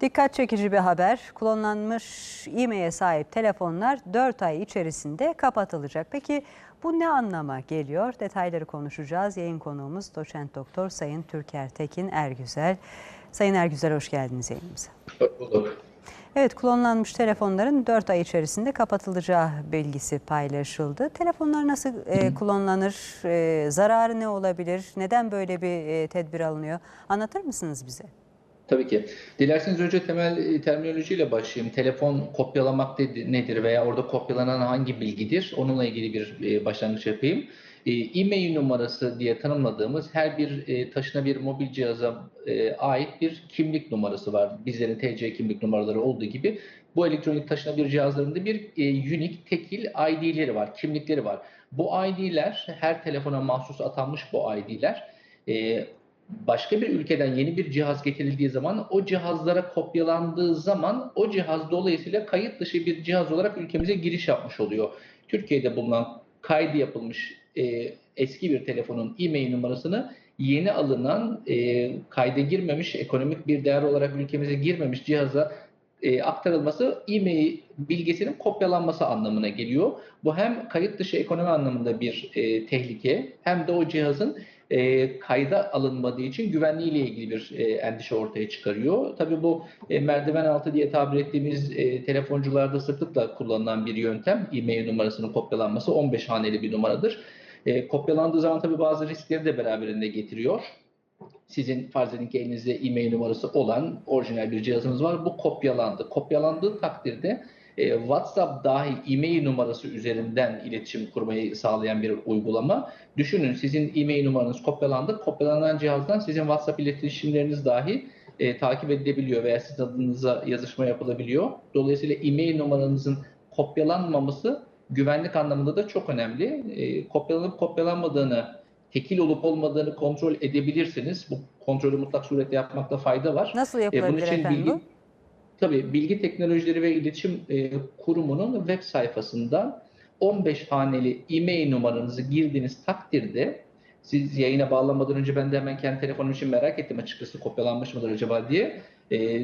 Dikkat çekici bir haber. Klonlanmış e-mail'e sahip telefonlar 4 ay içerisinde kapatılacak. Peki bu ne anlama geliyor? Detayları konuşacağız. Yayın konuğumuz doçent doktor Sayın Türker Tekin Ergüzel. Sayın Ergüzel hoş geldiniz yayınımıza. Hoş bulduk. Evet klonlanmış telefonların 4 ay içerisinde kapatılacağı bilgisi paylaşıldı. Telefonlar nasıl e, klonlanır? E, zararı ne olabilir? Neden böyle bir e, tedbir alınıyor? Anlatır mısınız bize? Tabii ki. Dilerseniz önce temel e, terminolojiyle başlayayım. Telefon kopyalamak nedir veya orada kopyalanan hangi bilgidir? Onunla ilgili bir e, başlangıç yapayım. E, E-mail numarası diye tanımladığımız her bir taşına bir mobil cihaza ait bir kimlik numarası var. Bizlerin TC kimlik numaraları olduğu gibi bu elektronik taşına bir cihazlarında bir unique tekil ID'leri var, kimlikleri var. Bu ID'ler her telefona mahsus atanmış bu ID'ler başka bir ülkeden yeni bir cihaz getirildiği zaman o cihazlara kopyalandığı zaman o cihaz dolayısıyla kayıt dışı bir cihaz olarak ülkemize giriş yapmış oluyor. Türkiye'de bulunan kaydı yapılmış e, eski bir telefonun e-mail numarasını yeni alınan e, kayda girmemiş ekonomik bir değer olarak ülkemize girmemiş cihaza e, aktarılması e-mail bilgisinin kopyalanması anlamına geliyor. Bu hem kayıt dışı ekonomi anlamında bir e, tehlike hem de o cihazın e, kayda alınmadığı için güvenliğiyle ilgili bir e, endişe ortaya çıkarıyor. Tabii bu e, merdiven altı diye tabir ettiğimiz e, telefoncularda sıklıkla kullanılan bir yöntem. E-mail numarasının kopyalanması 15 haneli bir numaradır. E, kopyalandığı zaman tabii bazı riskleri de beraberinde getiriyor. Sizin farz edin ki elinizde e-mail numarası olan orijinal bir cihazınız var. Bu kopyalandı. Kopyalandığı takdirde e, WhatsApp dahil e-mail numarası üzerinden iletişim kurmayı sağlayan bir uygulama. Düşünün sizin e-mail numaranız kopyalandı. Kopyalanan cihazdan sizin WhatsApp iletişimleriniz dahi e, takip edilebiliyor veya sizin adınıza yazışma yapılabiliyor. Dolayısıyla e-mail numaranızın kopyalanmaması güvenlik anlamında da çok önemli. E, kopyalanıp kopyalanmadığını, tekil olup olmadığını kontrol edebilirsiniz. Bu kontrolü mutlak surette yapmakta fayda var. Nasıl E, yapılabilir efendim bilgi? Tabii Bilgi Teknolojileri ve İletişim e, Kurumu'nun web sayfasından 15 haneli e-mail numaranızı girdiğiniz takdirde siz yayına bağlanmadan önce ben de hemen kendi telefonum için merak ettim açıkçası kopyalanmış mıdır acaba diye. E,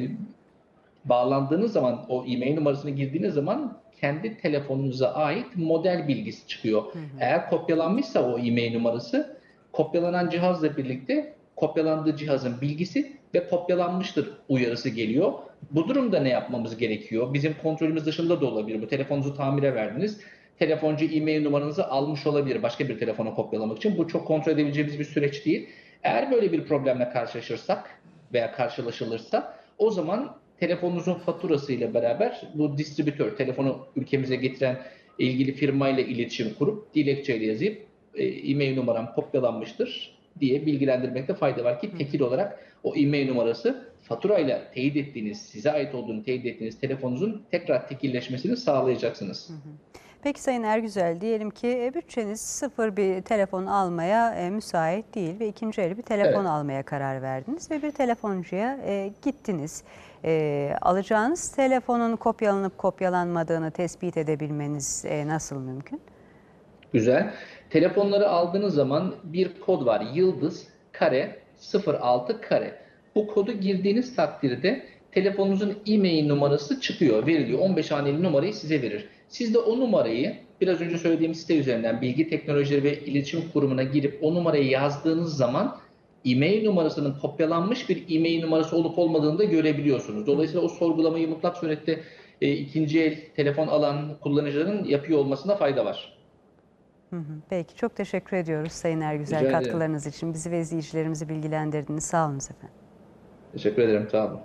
bağlandığınız zaman o e-mail numarasını girdiğiniz zaman kendi telefonunuza ait model bilgisi çıkıyor. Eğer kopyalanmışsa o e-mail numarası kopyalanan cihazla birlikte kopyalandığı cihazın bilgisi ve kopyalanmıştır uyarısı geliyor. Bu durumda ne yapmamız gerekiyor? Bizim kontrolümüz dışında da olabilir. Bu telefonunuzu tamire verdiniz. Telefoncu e-mail numaranızı almış olabilir başka bir telefona kopyalamak için. Bu çok kontrol edebileceğimiz bir süreç değil. Eğer böyle bir problemle karşılaşırsak veya karşılaşılırsa o zaman telefonunuzun faturası ile beraber bu distribütör, telefonu ülkemize getiren ilgili firmayla iletişim kurup dilekçeyle yazıp e, e-mail numaram kopyalanmıştır diye bilgilendirmekte fayda var ki tekil olarak o e-mail numarası faturayla teyit ettiğiniz, size ait olduğunu teyit ettiğiniz telefonunuzun tekrar tekilleşmesini sağlayacaksınız. Peki Sayın Ergüzel diyelim ki e, bütçeniz sıfır bir telefon almaya e, müsait değil ve ikinci el bir telefon Evet. almaya karar verdiniz ve bir telefoncuya e, gittiniz. E, alacağınız telefonun kopyalanıp kopyalanmadığını tespit edebilmeniz e, nasıl mümkün? Güzel. Telefonları aldığınız zaman bir kod var. Yıldız kare 06 kare. Bu kodu girdiğiniz takdirde telefonunuzun e-mail numarası çıkıyor, veriliyor. 15 haneli numarayı size verir. Siz de o numarayı biraz önce söylediğim site üzerinden Bilgi Teknolojileri ve İletişim Kurumu'na girip o numarayı yazdığınız zaman e-mail numarasının kopyalanmış bir e-mail numarası olup olmadığını da görebiliyorsunuz. Dolayısıyla o sorgulamayı mutlak surette e, ikinci el telefon alan kullanıcıların yapıyor olmasına fayda var. Hı hı. Peki çok teşekkür ediyoruz Sayın Ergüzel Rica ederim. katkılarınız için. Bizi ve izleyicilerimizi bilgilendirdiniz. Sağ olun efendim. Teşekkür ederim. Sağ olun.